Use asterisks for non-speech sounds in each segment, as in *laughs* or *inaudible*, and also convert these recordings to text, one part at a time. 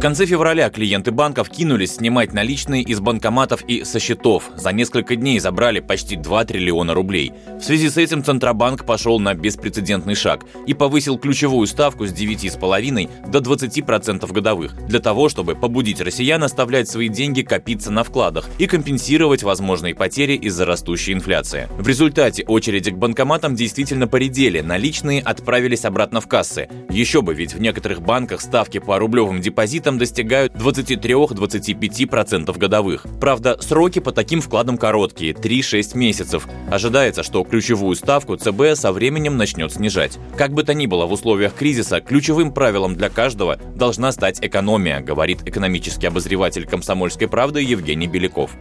В конце февраля клиенты банков кинулись снимать наличные из банкоматов и со счетов. За несколько дней забрали почти 2 триллиона рублей. В связи с этим Центробанк пошел на беспрецедентный шаг и повысил ключевую ставку с 9,5 до 20% годовых для того, чтобы побудить россиян оставлять свои деньги копиться на вкладах и компенсировать возможные потери из-за растущей инфляции. В результате очереди к банкоматам действительно поредели, наличные отправились обратно в кассы. Еще бы, ведь в некоторых банках ставки по рублевым депозитам этом достигают 23-25% годовых. Правда, сроки по таким вкладам короткие – 3-6 месяцев. Ожидается, что ключевую ставку ЦБ со временем начнет снижать. Как бы то ни было, в условиях кризиса ключевым правилом для каждого должна стать экономия, говорит экономический обозреватель «Комсомольской правды» Евгений Беляков.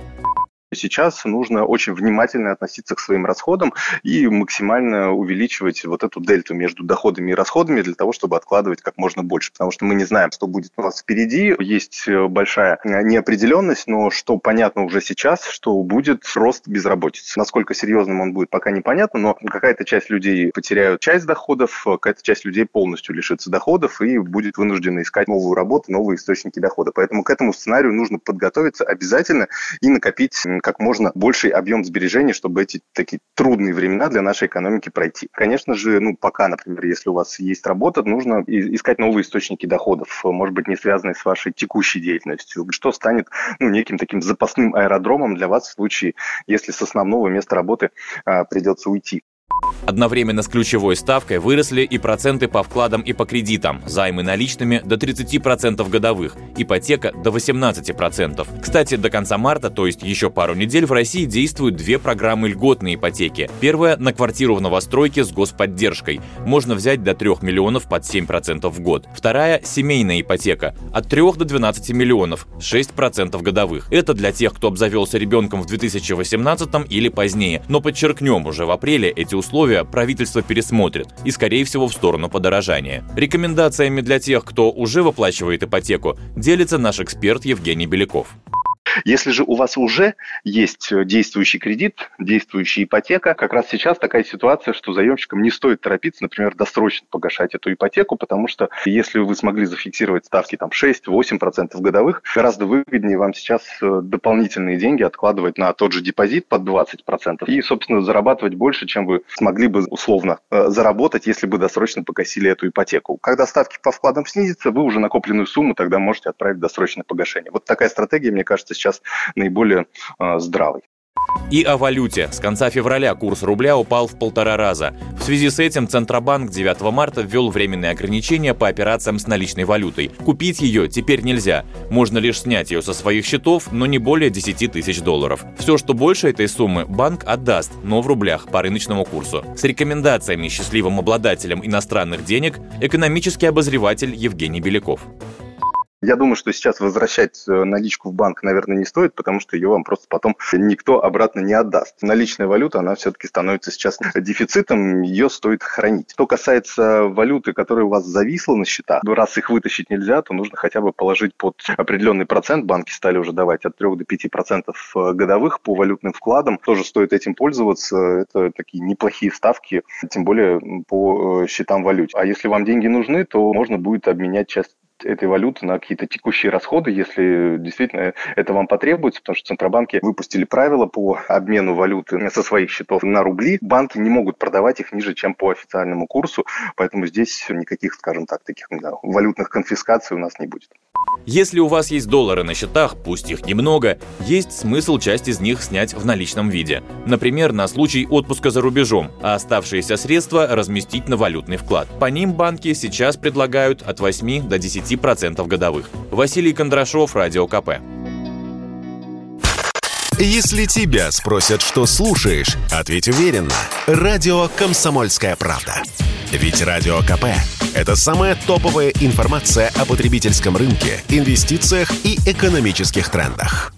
Сейчас нужно очень внимательно относиться к своим расходам и максимально увеличивать вот эту дельту между доходами и расходами для того, чтобы откладывать как можно больше. Потому что мы не знаем, что будет у нас впереди. Есть э, большая неопределенность, но что понятно уже сейчас, что будет рост безработицы. Насколько серьезным он будет, пока непонятно, но какая-то часть людей потеряют часть доходов, какая-то часть людей полностью лишится доходов и будет вынуждена искать новую работу, новые источники дохода. Поэтому к этому сценарию нужно подготовиться обязательно и накопить как можно больший объем сбережений, чтобы эти такие трудные времена для нашей экономики пройти. Конечно же, ну, пока, например, если у вас есть работа, нужно искать новые источники доходов, может быть, не связанные с вашей текущей деятельностью, что станет ну, неким таким запасным аэродромом для вас в случае, если с основного места работы а, придется уйти. Одновременно с ключевой ставкой выросли и проценты по вкладам и по кредитам, займы наличными до 30% годовых, ипотека до 18%. Кстати, до конца марта, то есть еще пару недель, в России действуют две программы льготной ипотеки. Первая на квартиру в новостройке с господдержкой. Можно взять до 3 миллионов под 7% в год. Вторая – семейная ипотека. От 3 до 12 миллионов, 6% годовых. Это для тех, кто обзавелся ребенком в 2018 или позднее. Но подчеркнем, уже в апреле эти условия правительство пересмотрит и, скорее всего, в сторону подорожания. Рекомендациями для тех, кто уже выплачивает ипотеку, делится наш эксперт Евгений Беляков. Если же у вас уже есть э, действующий кредит, действующая ипотека, как раз сейчас такая ситуация, что заемщикам не стоит торопиться, например, досрочно погашать эту ипотеку, потому что если вы смогли зафиксировать ставки там 6-8% годовых, гораздо выгоднее вам сейчас э, дополнительные деньги откладывать на тот же депозит под 20% и, собственно, зарабатывать больше, чем вы смогли бы условно э, заработать, если бы досрочно погасили эту ипотеку. Когда ставки по вкладам снизятся, вы уже накопленную сумму тогда можете отправить в досрочное погашение. Вот такая стратегия, мне кажется, сейчас наиболее э, здравый. И о валюте. С конца февраля курс рубля упал в полтора раза. В связи с этим Центробанк 9 марта ввел временные ограничения по операциям с наличной валютой. Купить ее теперь нельзя. Можно лишь снять ее со своих счетов, но не более 10 тысяч долларов. Все, что больше этой суммы, банк отдаст, но в рублях по рыночному курсу. С рекомендациями счастливым обладателям иностранных денег экономический обозреватель Евгений Беляков. Я думаю, что сейчас возвращать э, наличку в банк, наверное, не стоит, потому что ее вам просто потом никто обратно не отдаст. Наличная валюта, она все-таки становится сейчас *laughs* дефицитом, ее стоит хранить. Что касается валюты, которая у вас зависла на счета, ну, раз их вытащить нельзя, то нужно хотя бы положить под определенный процент. Банки стали уже давать от 3 до 5 процентов э, годовых по валютным вкладам. Тоже стоит этим пользоваться. Это такие неплохие ставки, тем более по э, счетам валют. А если вам деньги нужны, то можно будет обменять часть этой валюты на какие-то текущие расходы, если действительно это вам потребуется, потому что Центробанки выпустили правила по обмену валюты со своих счетов на рубли. Банки не могут продавать их ниже, чем по официальному курсу, поэтому здесь никаких, скажем так, таких да, валютных конфискаций у нас не будет. Если у вас есть доллары на счетах, пусть их немного, есть смысл часть из них снять в наличном виде. Например, на случай отпуска за рубежом, а оставшиеся средства разместить на валютный вклад. По ним банки сейчас предлагают от 8 до 10% годовых. Василий Кондрашов, Радио КП. Если тебя спросят, что слушаешь, ответь уверенно. Радио «Комсомольская правда». Ведь Радио КП – это самая топовая информация о потребительском рынке, инвестициях и экономических трендах.